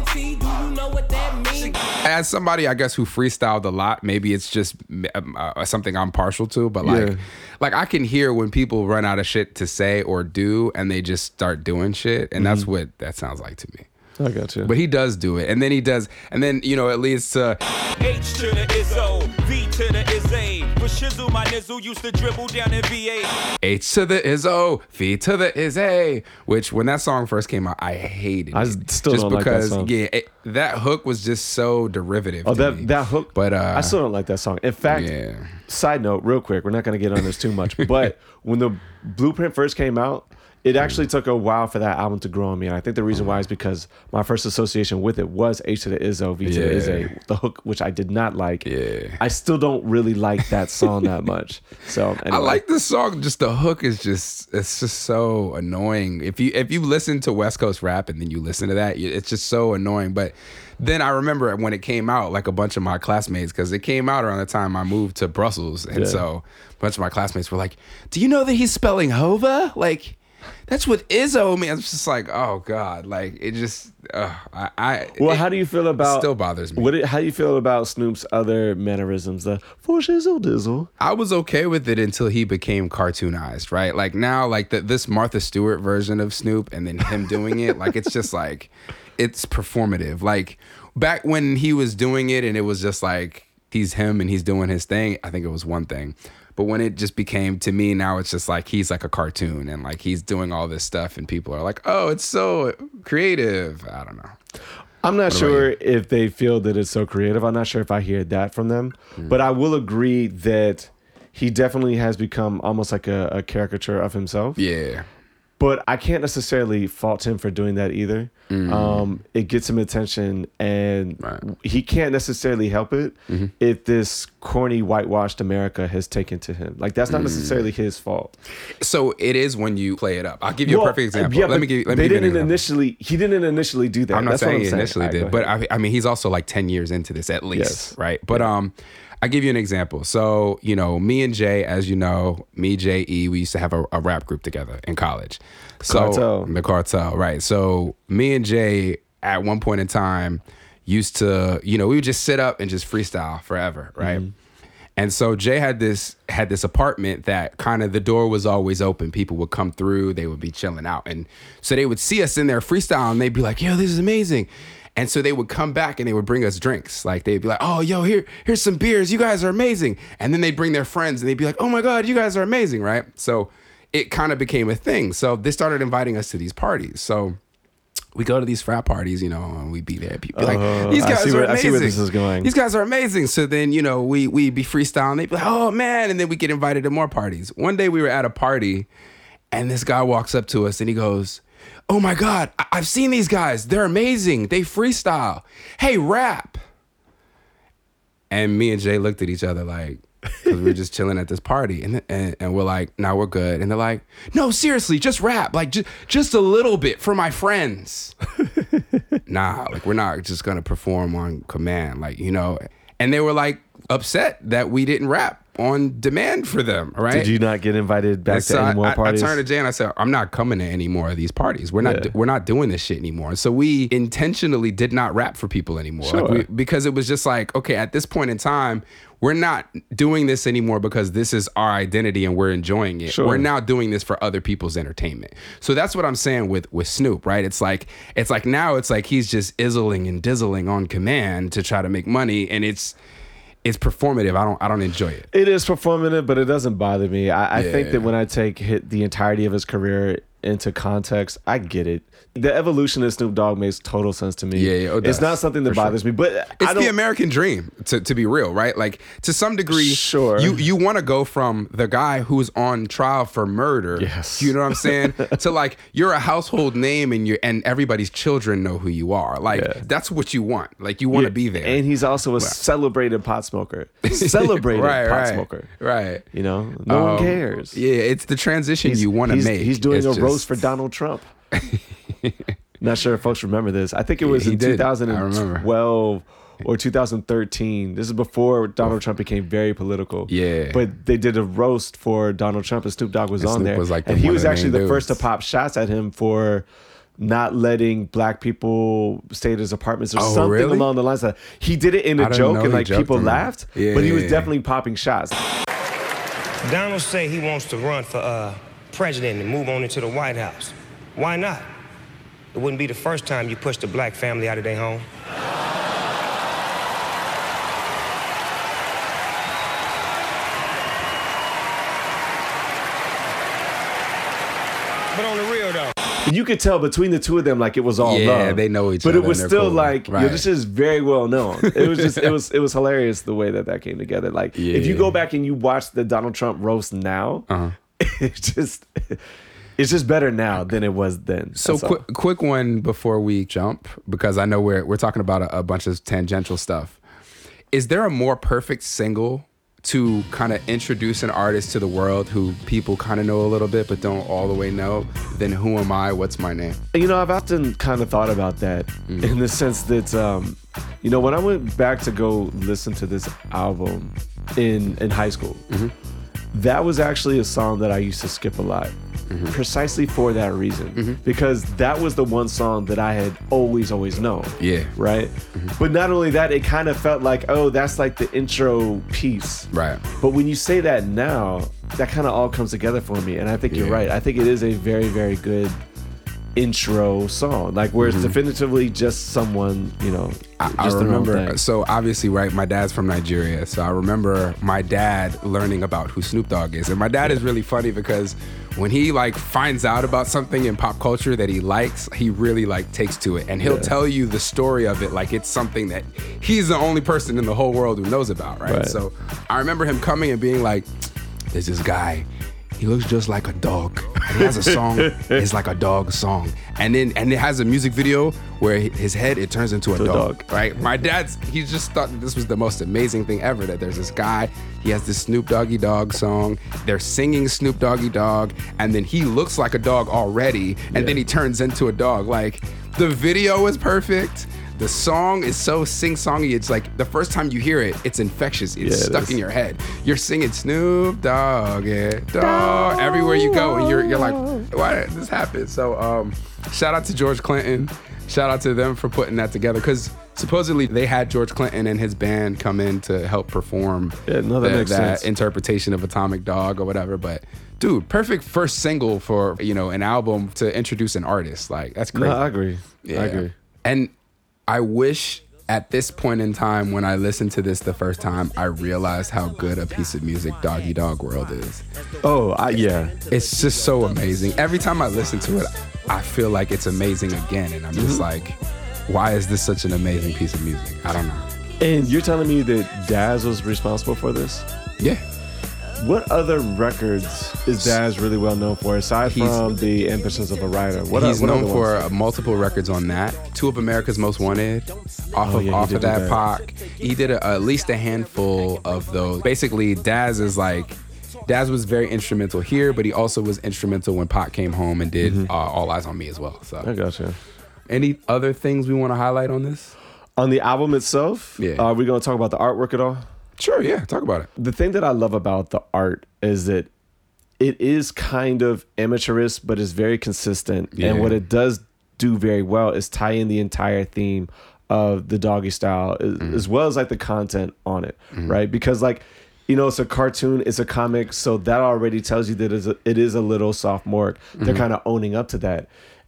I-N-D-E-P-E-N-D-E-N-T. Do you know what that means? As somebody, I guess, who freestyled a lot, maybe it's just um, uh, something I'm partial to, but like, Yeah. like I can hear when people run out of shit to say or do, and they just start doing shit, and that's Mm-hmm. what that sounds like to me. I got you. But he does do it, and then he does, and then you know it leads to H to the Izzo, V to the is A. For shizzle, my nizzle used to dribble down in VA. H to the is O, V to the is A. Which when that song first came out, I hated. I it. still just don't like that because song. yeah, it, that hook was just so derivative. Oh, to that me. that hook. But uh, I still don't like that song. In fact, yeah. side note, real quick, we're not going to get on this too much, <laughs> but when the Blueprint first came out, it actually took a while for that album to grow on me, and I think the reason why is mm-hmm. because my first association with it was H to the Izzo, V to the Yeah. Izzy, the hook, which I did not like. Yeah. I still don't really like that song that <laughs> much. So I like this song. Just the hook is just it's just so annoying. If you if you listen to West Coast rap and then you listen to that, it's just so annoying. But then I remember when it came out, like a bunch of my classmates, because it came out around the time I moved to Brussels, and Yeah. so a bunch of my classmates were like, "Do you know that he's spelling Hova? Like." That's what Izzo means. It's just like, oh god, like it just, uh, I, I. Well, it how do you feel about? still bothers me. What? do- How do you feel about Snoop's other mannerisms? The for shizzle dizzle. I was okay with it until he became cartoonized, right? Like now, like the, this Martha Stewart version of Snoop, and then him doing it, like it's just like it's performative. Like back when he was doing it, and it was just like he's him and he's doing his thing. I think it was one thing, but when it just became to me now, it's just like he's like a cartoon, and like he's doing all this stuff, and people are like, "Oh, it's so creative." I don't know. I'm not about sure if they feel that it's so creative. I'm not sure if I hear that from them, Hmm. but I will agree that he definitely has become almost like a, a caricature of himself. Yeah. But I can't necessarily fault him for doing that either. Um, it gets him attention, and Mm. Right. Mm-hmm. he can't necessarily help it if this corny, whitewashed America has taken to him. Like that's Mm. not necessarily his fault. So it is when you play it up. I'll give you Well, a perfect example. yeah, let me give you. Let me they give you an didn't initially. He didn't initially do that. I'm not That's what saying I'm he saying. initially did, but. I, I mean, he's also like 10 years into this at least, Yes. right? But um, I give you an example. So you know, me and Jay, as you know, me, Jay, E, we used to have a, a rap group together in college. So Cartel. the cartel, right? So me and Jay, at one point in time, used to, you know, we would just sit up and just freestyle forever, right? Mm-hmm. And so Jay had this had this apartment that kind of the door was always open. People would come through, they would be chilling out. And so they would see us in there freestyle and they'd be like, yo, this is amazing. And so they would come back and they would bring us drinks. Like they'd be like, oh, yo, here, here's some beers. You guys are amazing. And then they'd bring their friends and they'd be like, oh my God, you guys are amazing, right? So it kind of became a thing. So they started inviting us to these parties. So we go to these frat parties, you know, and we'd be there. People be like, uh-huh. these Oh, I guys are where- amazing. I see where this is going. These guys are amazing. So then, you know, we we be freestyling. They'd be like, oh man, and then we get invited to more parties. One day we were at a party, and this guy walks up to us and he goes, "Oh my god, I- I've seen these guys. They're amazing. They freestyle. Hey, rap." And me and Jay looked at each other like, because we were just chilling at this party, and, and and we're like, "Now we're good." And they're like, "No, seriously, just rap, like just just a little bit for my friends." <laughs> nah, like we're not just gonna perform on command, like you know. And they were like, upset that we didn't rap on demand for them. Right? Did you not get invited back so to any more I, parties? I turned to Jay and I said, "I'm not coming to any more of these parties. We're not. Yeah. We're not doing this shit anymore." So we intentionally did not rap for people anymore, Like, we- because it was just like, okay, at this point in time, we're not doing this anymore because this is our identity and we're enjoying it. Sure. We're now doing this for other people's entertainment. So that's what I'm saying with with Snoop, right? It's like it's like now it's like he's just izzling and dizzling on command to try to make money, and it's it's performative. I don't I don't enjoy it. It is performative, but it doesn't bother me. I, I think that when I take hit the entirety of his career into context, I get it. The evolution of Snoop Dogg makes total sense to me. Yeah, yeah, it it's not something that for sure. bothers me, but It's the American dream, to, to be real, right? Like to some degree, Sure. You you want to go from the guy who's on trial for murder, Yes. you know what I'm saying, <laughs> to like you're a household name and you and everybody's children know who you are. Like Yeah. that's what you want. Like you want to be there. and he's also a celebrated pot smoker. <laughs> Celebrated right, pot right, smoker. right. You know, no one Um, cares. Yeah, it's the transition you want to make. He's doing It's a just- roast for Donald Trump. <laughs> Not sure if folks remember this. I think it was he in did. 2012 or 2013. This is before Donald Trump became very political. Yeah. But they did a roast for Donald Trump and Snoop Dogg was And on Snoop there. was like the- and he was the actually the main first to pop shots at him for not letting black people stay at his apartments or Oh, something really? along the lines of he did it in a joke and like people laughed. Yeah, but he was yeah, yeah. definitely popping shots. Donald say he wants to run for uh, president and move on into the White House. Why not? It wouldn't be the first time you pushed a black family out of their home. But on the real though, you could tell between the two of them, like it was all Yeah, love. they know each but other But it was still cool. like, yo, Right. this is very well known. <laughs> It was just, it was, it was hilarious the way that that came together. Like, if you go back and you watch the Donald Trump roast now, Uh-huh. <laughs> it's just, it's just better now than it was then. So quick, quick one before we jump, because I know we're we're talking about a, a bunch of tangential stuff. Is there a more perfect single to kind of introduce an artist to the world who people kind of know a little bit but don't all the way know than "Who Am I? What's My Name"? You know, I've often kind of thought about that Mm. in the sense that, um, you know, when I went back to go listen to this album in in high school, Mm-hmm. That was actually a song that I used to skip a lot, Mm-hmm. precisely for that reason, because that was the one song that I had always always known. Yeah. Right. But not only that, it kind of felt like, oh, that's like the intro piece. Right. But when you say that now, that kind of all comes together for me. And I think you're right. I think it is a very, very good intro song. Like where it's definitively just someone, you know, Mm-hmm. I known remember. So obviously, right, my dad's from Nigeria, so I remember my dad learning about who Snoop Dogg is, and my dad is really funny because when he like finds out about something in pop culture that he likes, he really like takes to it, and he'll Yeah. tell you the story of it like it's something that he's the only person in the whole world who knows about, right? Right. So I remember him coming and being like, "There's this guy." He looks just like a dog. And he has a song. <laughs> it's like a dog song, and then and it has a music video where his head it turns into a, To a dog, dog. right? My dad's he just thought that this was the most amazing thing ever. That there's this guy, he has this Snoop Doggy Dog song. They're singing Snoop Doggy Dog, and then he looks like a dog already, and then he turns into a dog. Like the video is perfect. The song is so sing-songy. It's like the first time you hear it, it's infectious. It's Yeah, stuck is. in your head. You're singing Snoop Dogg, yeah, dog everywhere you go, and you're you're like, why did this happen? So um, shout out to George Clinton. Shout out to them for putting that together because supposedly they had George Clinton and his band come in to help perform Yeah, no, that the- makes that sense. interpretation of Atomic Dog or whatever. But dude, perfect first single for you know an album to introduce an artist. Like that's crazy. No, I agree. I agree. And I wish at this point in time, when I listened to this the first time, I realized how good a piece of music Doggy Dogg World is. Oh, I, yeah. It's just so amazing. Every time I listen to it, I feel like it's amazing again. And I'm just Mm-hmm. like, why is this such an amazing piece of music? I don't know. And you're telling me that Daz was responsible for this? Yeah. What other records is Daz really well known for aside He's- from the Ambitions of a Writer? What He's what known for ones? multiple records on that. Two of America's Most Wanted, off Oh, of yeah, off of that, that. Pac. He did a, at least a handful of those. Basically, Daz is like. Daz was very instrumental here, but he also was instrumental when Pac came home and did Mm-hmm. uh, All Eyez on Me as well. So I gotcha. any other things we want to highlight on this? On the album itself, Yeah. are we going to talk about the artwork at all? Sure, yeah, talk about it. the thing that I love about the art is that it is kind of amateurish, but it's very consistent. Yeah. And what it does do very well is tie in the entire theme of the doggy style, as, Mm-hmm. as well as like the content on it, right? Because like, you know, it's a cartoon, it's a comic, so that already tells you that it's a, it is a little sophomoric. Mm-hmm. They're kind of owning up to that,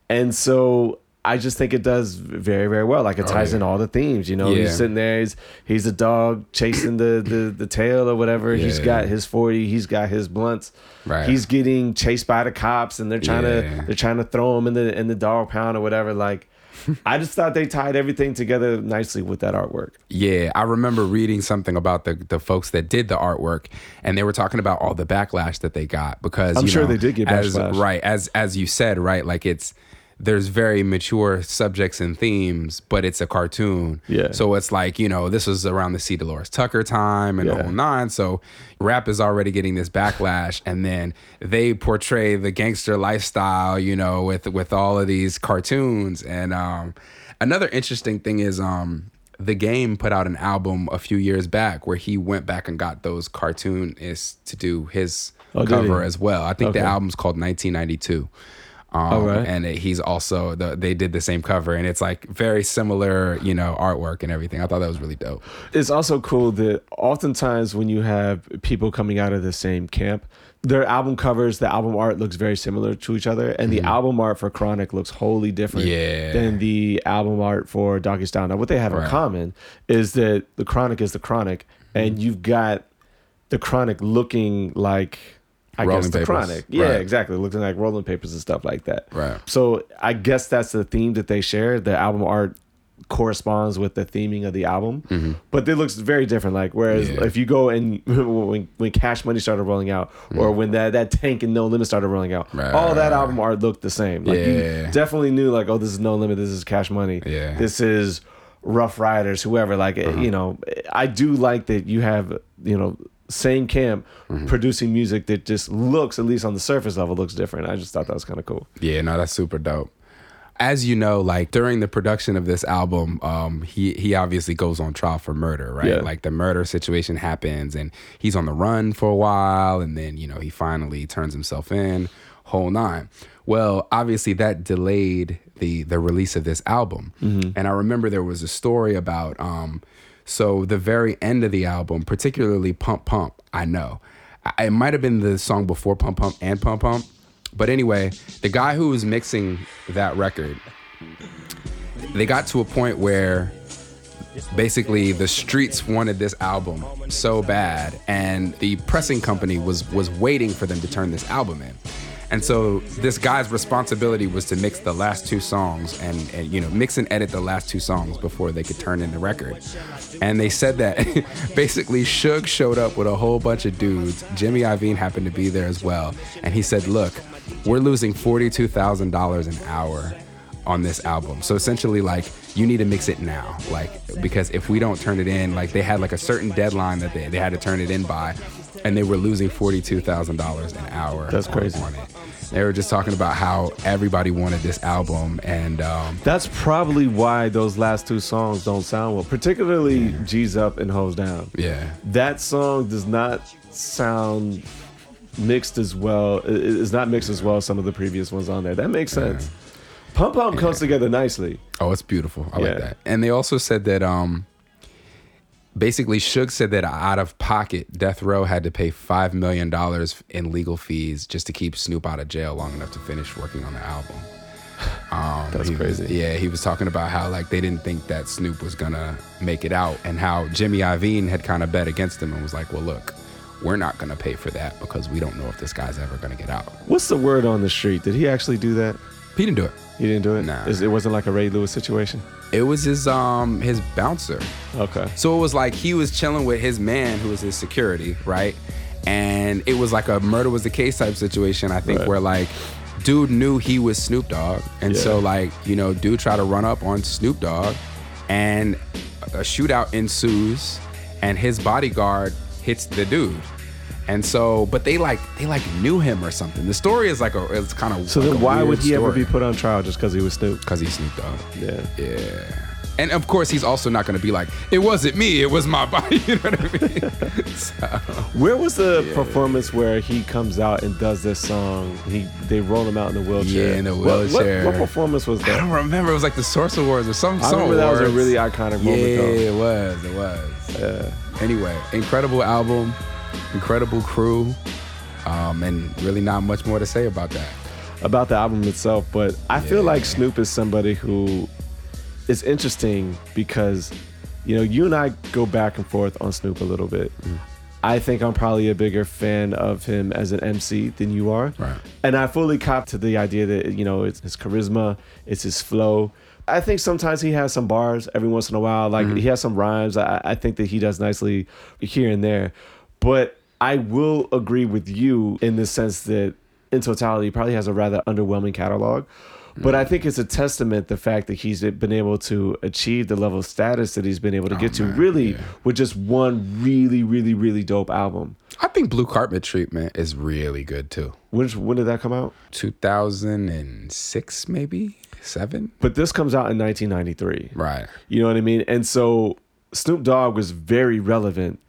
and so. I just think it does very, very well. Like it oh, ties Oh, yeah. in all the themes. You know, Yeah. he's sitting there. He's he's a dog chasing the the, the tail or whatever. He's got his forty. He's got his blunts. Right. He's getting chased by the cops, and they're trying Yeah. to they're trying to throw him in the in the dog pound or whatever. Like, <laughs> I just thought they tied everything together nicely with that artwork. Yeah, I remember reading something about the the folks that did the artwork, and they were talking about all the backlash that they got because I'm you sure know, they did get as, backlash. right as as you said, right? Like it's there's very mature subjects and themes, but it's a cartoon. Yeah. So it's like you know this was around the C. Dolores Tucker time and the Yeah. whole nine. So rap is already getting this backlash, and then they portray the gangster lifestyle, you know, with with all of these cartoons. And um, another interesting thing is um the game put out an album a few years back where he went back and got those cartoonists to do his Oh, cover as well. I think Okay. the album's called 1992. Um, All right. And it- he's also the, they did the same cover, and it's like very similar, you know, artwork and everything. I thought that was really dope. It's also cool that oftentimes when you have people coming out of the same camp, their album covers, the album art looks very similar to each other, and the album art for Chronic looks wholly different Mm-hmm. Yeah. than the album art for Doggy Style. Now, what they have in common is that the Chronic is the Chronic, and Mm-hmm. you've got the Chronic looking like. I Rolling guess the papers. chronic. Yeah, Right. exactly. Looking like rolling papers and stuff like that. Right. So I guess that's the theme that they share. The album art corresponds with the theming of the album, but it looks very different. Like whereas Mm-hmm. Yeah. if you go and <laughs> when when Cash Money started rolling out, or when that that Tank and No Limit started rolling out, Mm-hmm. Right, all that album art looked the same. Like Yeah. you definitely knew like oh this is No Limit, this is Cash Money, Yeah. this is Ruff Ryders, whoever. Like Uh-huh. you know, I do like that you have you know same camp Mm-hmm. producing music that just looks at least on the surface level looks different. I just thought that was kind of cool. Yeah, no, that's super dope. As you know, like during the production of this album, um, he he obviously goes on trial for murder, right? Yeah. Like the murder situation happens, and he's on the run for a while, and then you know he finally turns himself in, whole nine. Well, obviously that delayed the the release of this album, and I remember there was a story about um, so the very end of the album, particularly Pump Pump. I know, it might have been the song before Pump Pump and Pump Pump. But anyway, the guy who was mixing that record, they got to a point where basically the streets wanted this album so bad and the pressing company was was waiting for them to turn this album in. And so this guy's responsibility was to mix the last two songs and, and you know mix and edit the last two songs before they could turn in the record. And they said that <laughs> basically Suge showed up with a whole bunch of dudes. Jimmy Iovine happened to be there as well, and he said, "Look, we're losing forty-two thousand dollars an hour on this album. So essentially, like, you need to mix it now. Like, because if we don't turn it in, like, they had like a certain deadline that they, they had to turn it in by, and they were losing $42,000 an hour. That's on- crazy. On it. They were just talking about how everybody wanted this album, and um, That's probably why those last two songs don't sound well, particularly G's Up and Hoes Down. yeah, That song does not sound mixed as well. It's not mixed as well as some of the previous ones on there. That makes sense. Pump Pump comes together nicely. Oh, it's beautiful. I Yeah. like that. And they also said that um basically Suge said that out of pocket, Death Row had to pay five million dollars in legal fees just to keep Snoop out of jail long enough to finish working on the album. <sighs> Um, That's was- crazy. yeah, he was talking about how like they didn't think that Snoop was gonna make it out, and how Jimmy Iovine had kind of bet against him and was like, "Well, look, we're not gonna pay for that because we don't know if this guy's ever gonna get out." What's the word on the street? Did he actually do that? He didn't do it. He didn't do it. Nah. It wasn't like a Ray Lewis situation. It was his um his bouncer. Okay. So it was like he was chilling with his man who was his security, right? And it was like a murder was the case type situation, I think, Right. where like dude knew he was Snoop Dogg. And so like, you know, dude tried to run up on Snoop Dogg and a shootout ensues and his bodyguard hits the dude. And so, but they like they like knew him or something. The story is like a it's kind of So then, why would he ever be put on trial just because he was Snoop? Because he Snoop Dogg. Yeah. Yeah. And of course, he's also not going to be like, "It wasn't me, it was my <laughs> body." You know what I mean? <laughs> so, Where was the performance where he comes out and does this song? He they roll him out in the wheelchair. Yeah, in the What- what- wheelchair. What, performance was that? I don't remember. It was like the Source Awards or some. I some remember that was a really iconic moment. Yeah, though. it was. It was. Anyway, incredible album, incredible crew, um, and really not much more to say about that. about the album itself, but I feel like Snoop is somebody who is interesting because, you know, you and I go back and forth on Snoop a little bit. I think I'm probably a bigger fan of him as an MC than you are. Right. And I fully cop to the idea that, you know, it's his charisma, it's his flow. I think sometimes he has some bars every once in a while. Like he has some rhymes. I, I think that he does nicely here and there. But I will agree with you in the sense that in totality, he probably has a rather underwhelming catalog. But I think it's a testament the fact that he's been able to achieve the level of status that he's been able to oh, get to really with just one really, really, really dope album. I think Blue Carpet Treatment is really good too. When, when did that come out? 2006, maybe seven. But this comes out in 1993. Right. You know what I mean? And so Snoop Dogg was very relevant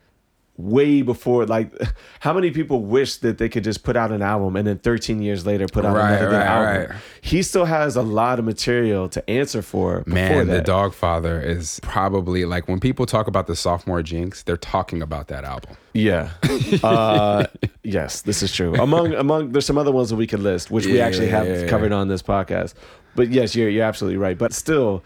way before like <laughs> how many people wish that they could just put out an album and then 13 years later put out Right, another right, album. right. He still has a lot of material to answer for Man, the that. Doggfather is probably like when people talk about the sophomore jinx, they're talking about that album. Yeah. Uh, <laughs> yes, this is true. Among among there's some other ones that we could list, which we actually yeah, have yeah, yeah. covered on this podcast. But yes, you're you're absolutely right. But still,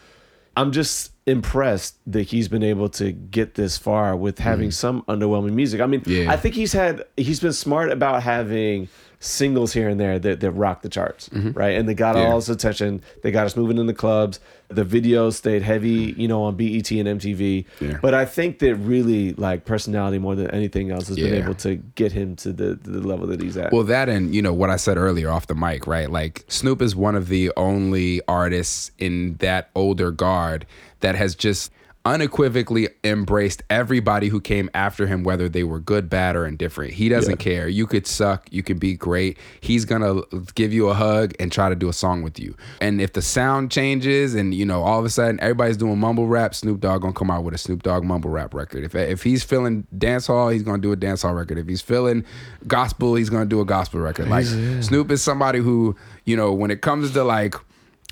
I'm just impressed that he's been able to get this far with having some underwhelming music. I mean, Mm. Yeah. I think he's had he's been smart about having singles here and there that, that rock the charts, right? And they got Mm-hmm. Yeah. all his attention. They got us moving in the clubs. The videos stayed heavy, you know, on BET and MTV. Yeah. But I think that really like personality more than anything else has been able to get him to the, the level that he's at. Well, that and you know what I said earlier off the mic, right? Like Snoop is one of the only artists in that older guard that has just unequivocally embraced everybody who came after him, whether they were good, bad, or indifferent. He doesn't care. You could suck, you could be great. He's gonna give you a hug and try to do a song with you. And if the sound changes and you know all of a sudden everybody's doing mumble rap, Snoop Dogg gonna come out with a Snoop Dogg mumble rap record. If if he's feeling dance hall, he's gonna do a dance hall record. If he's feeling gospel, he's gonna do a gospel record. Like Snoop is somebody who you know when it comes to like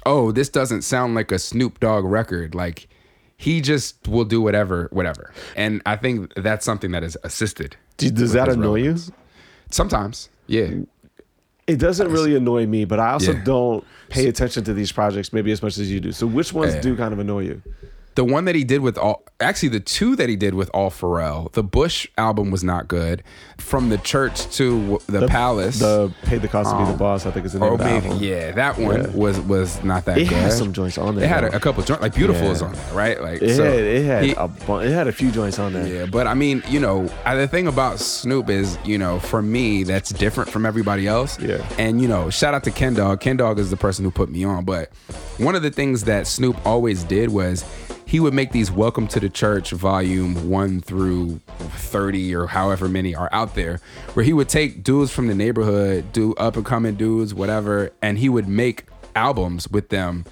oh, this doesn't sound like a Snoop Dogg record. Like he just will do whatever, whatever. And I think that's something that is assisted. Do- does that annoy relevance. Sometimes, yeah. it doesn't really annoy me, but I also Yeah. don't pay attention to these projects maybe as much as you do. So which ones Yeah. do kind of annoy you? The one that he did with all, actually the two that he did with all Pharrell. The Bush album was not good. From the church to the, palace. The Pay the Cost to Be the um, Boss, I think is the name oh, the maybe album. yeah, that one Yeah. was was not that good. It good. has some joints on there, It had a, a couple joints, like Beautiful Yeah. is on there, right? Like It so had, it had he- a bu- it had a few joints on there. Yeah, but I mean, you know, the thing about Snoop is, you know, for me, that's different from everybody else. Yeah. And you know, shout out to Ken Dog. Ken Dog is the person who put me on. But one of the things that Snoop always did was he would make these Welcome to the Church volume one through 30 or however many are out there, where he would take dudes from the neighborhood, do up and coming dudes, whatever, and he would make albums with them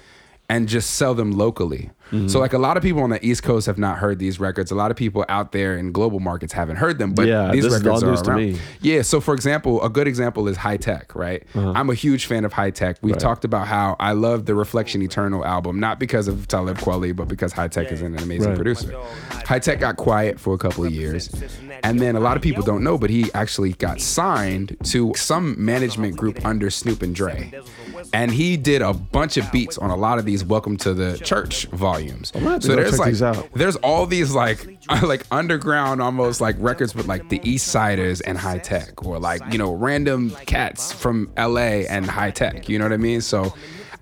and just sell them locally. Mm-hmm. So like a lot of people on the East Coast have not heard these records. A lot of people out there in global markets haven't heard them. But Yeah, these records are around. me. Yeah. So for example, a good example is Hi-Tek, right? I'm a huge fan of Hi-Tek. We've Uh-huh. Right. talked about how I love the Reflection Eternal album, not because of Talib Kweli, but because Hi-Tek is an amazing Right. producer. Hi-Tek got quiet for a couple of years. And then a lot of people don't know, but he actually got signed to some management group under Snoop and Dre. And he did a bunch of beats on a lot of these Welcome to the Church volumes. gonna have to So there's like there's all these like <laughs> like underground almost like records with like the Eastsidaz and Hi-Tek or like you know random cats from LA and Hi-Tek. You know what I mean? So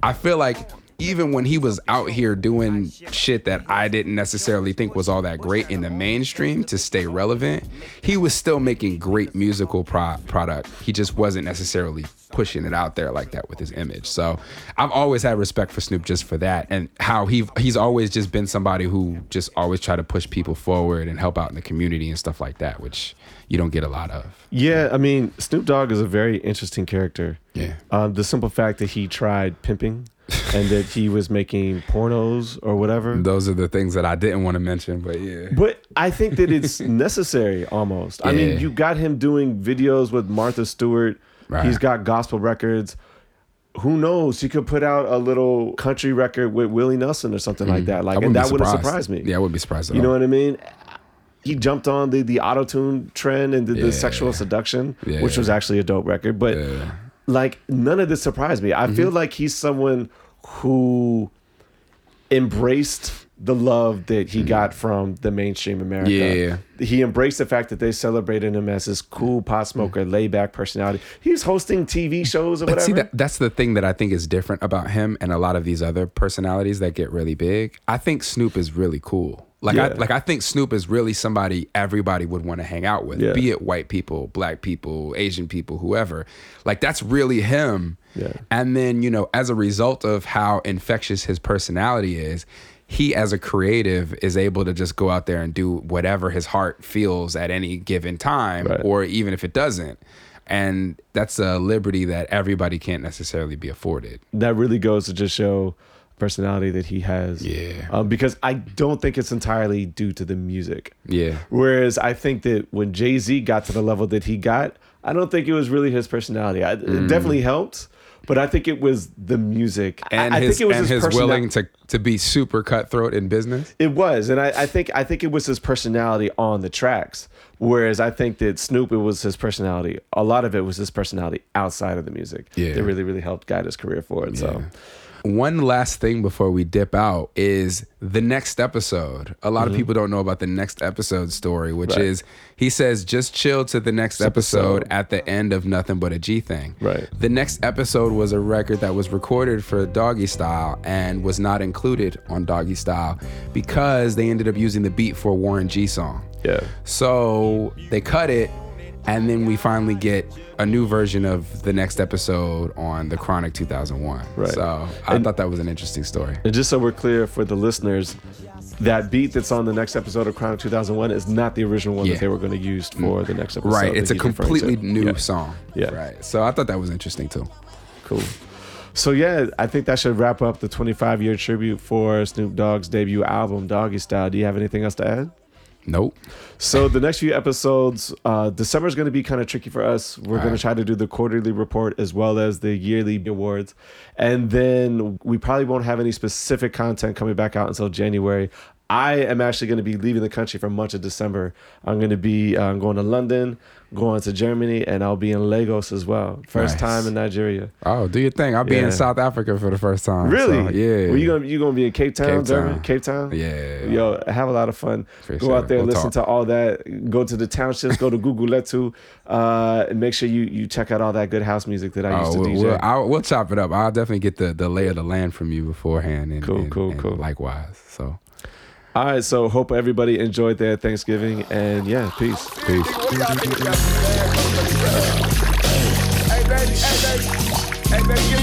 I feel like even when he was out here doing shit that I didn't necessarily think was all that great in the mainstream to stay relevant, he was still making great musical pro- product. He just wasn't necessarily pushing it out there like that with his image. So I've always had respect for Snoop just for that and how he he's always just been somebody who just always try to push people forward and help out in the community and stuff like that, which you don't get a lot of. Yeah, I mean, Snoop Dogg is a very interesting character. Yeah. Um, the simple fact that he tried pimping and that he was making pornos or whatever. Those are the things that I didn't want to mention, but yeah. But I think that it's <laughs> necessary almost. I mean, you got him doing videos with Martha Stewart. Right. He's got gospel records. Who knows? He could put out a little country record with Willie Nelson or something like that. Like, Mm-hmm. And that wouldn't surprise me. Yeah, I wouldn't be surprised at You know what I mean? He jumped on the the auto tune trend and did Yeah. the sexual seduction, Yeah. which was actually a dope record. But Yeah. Mm-hmm. Like none of this surprised me. I feel like he's someone who embraced the love that he got from the mainstream America. Mm-hmm. Yeah. He embraced the fact that they celebrated him as this cool pot smoker, laid back personality. He's hosting TV shows or But whatever. see, that, that's the thing that I think is different about him and a lot of these other personalities that get really big. I think Snoop is really cool. Like I like I think Snoop is really somebody everybody would want to hang out with. Yeah. Be it white people, black people, Asian people, whoever. Like that's really him. Yeah. And then, you know, as a result of how infectious his personality is, he as a creative is able to just go out there and do whatever his heart feels at any given time Right. or even if it doesn't. And that's a liberty that everybody can't necessarily be afforded. that really goes to just show personality that he has. Yeah. Um, because I don't think it's entirely due to the music. Yeah. Whereas I think that when Jay Z got to the level that he got, I don't think it was really his personality. I, It definitely helped, but I think it was the music Mm. And I, his, think it was and his, persona- willing to, to be super cutthroat in business. It was, and I, I think I think it was his personality on the tracks. Whereas I think that Snoop, it was his personality. A lot of it was his personality outside of the music. Yeah. that really really helped guide his career forward. So One last thing before we dip out is the next episode. A lot of people don't know about the next episode story, which Mm-hmm. Right. is he says just chill to the next episode episode. at the end of Nothing But a G Thing. Right. The next episode was a record that was recorded for Doggy Style and was not included on Doggy Style because they ended up using the beat for a Warren G song. yeah, So they cut it, and then we finally get a new version of the next episode on the Chronic 2001. Right. So I And- thought that was an interesting story. and just so we're clear for the listeners, that beat that's on the next episode of Chronic 2001 is not the original one Yeah. that they were going to use for the next episode. Right. It's a completely new Yeah. song. Yeah. Right. So I thought that was interesting too. Cool. So yeah, I think that should wrap up the 25 year tribute for Snoop Dogg's debut album, Doggy Style. Do you have anything else to add? Nope. So the next few episodes, uh, December is going to be kind of tricky for us. We're going to try to do the quarterly report as well as the yearly awards, and then we probably won't have any specific content coming back out until January. I am actually going to be leaving the country for much of December. I'm going to be uh, going to London, going to Germany, and I'll be in Lagos as well. First Nice. time in Nigeria. Oh, do your thing. I'll be Yeah. in South Africa for the first time. Really? So, yeah. Well, you gonna you gonna be in Cape Town, Cape Durban, Town. Cape Town? Yeah. Yo, have a lot of fun. For go sure. out there, We'll listen talk. to all that. Go to the townships. go to Gugulethu, uh, and make sure you you check out all that good house music that I used Oh, to we'll, DJ. we'll, I'll, we'll chop it up. I'll definitely get the, the lay of the land from you beforehand. And, Cool, and- cool, and cool. Likewise. So, all right, so hope everybody enjoyed their Thanksgiving, and yeah, peace. peace. Hey baby, hey baby, hey baby,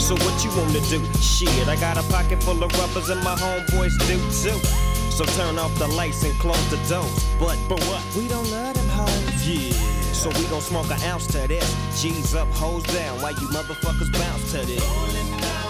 So what you wanna do? Shit, I got a pocket full of rubbers and my homeboys do too. So turn off the lights and close the doors. But but what? We don't love them hoes. Yeah. So we gon' smoke an ounce to this. G's up, hoes down, Why you motherfuckers bounce to this.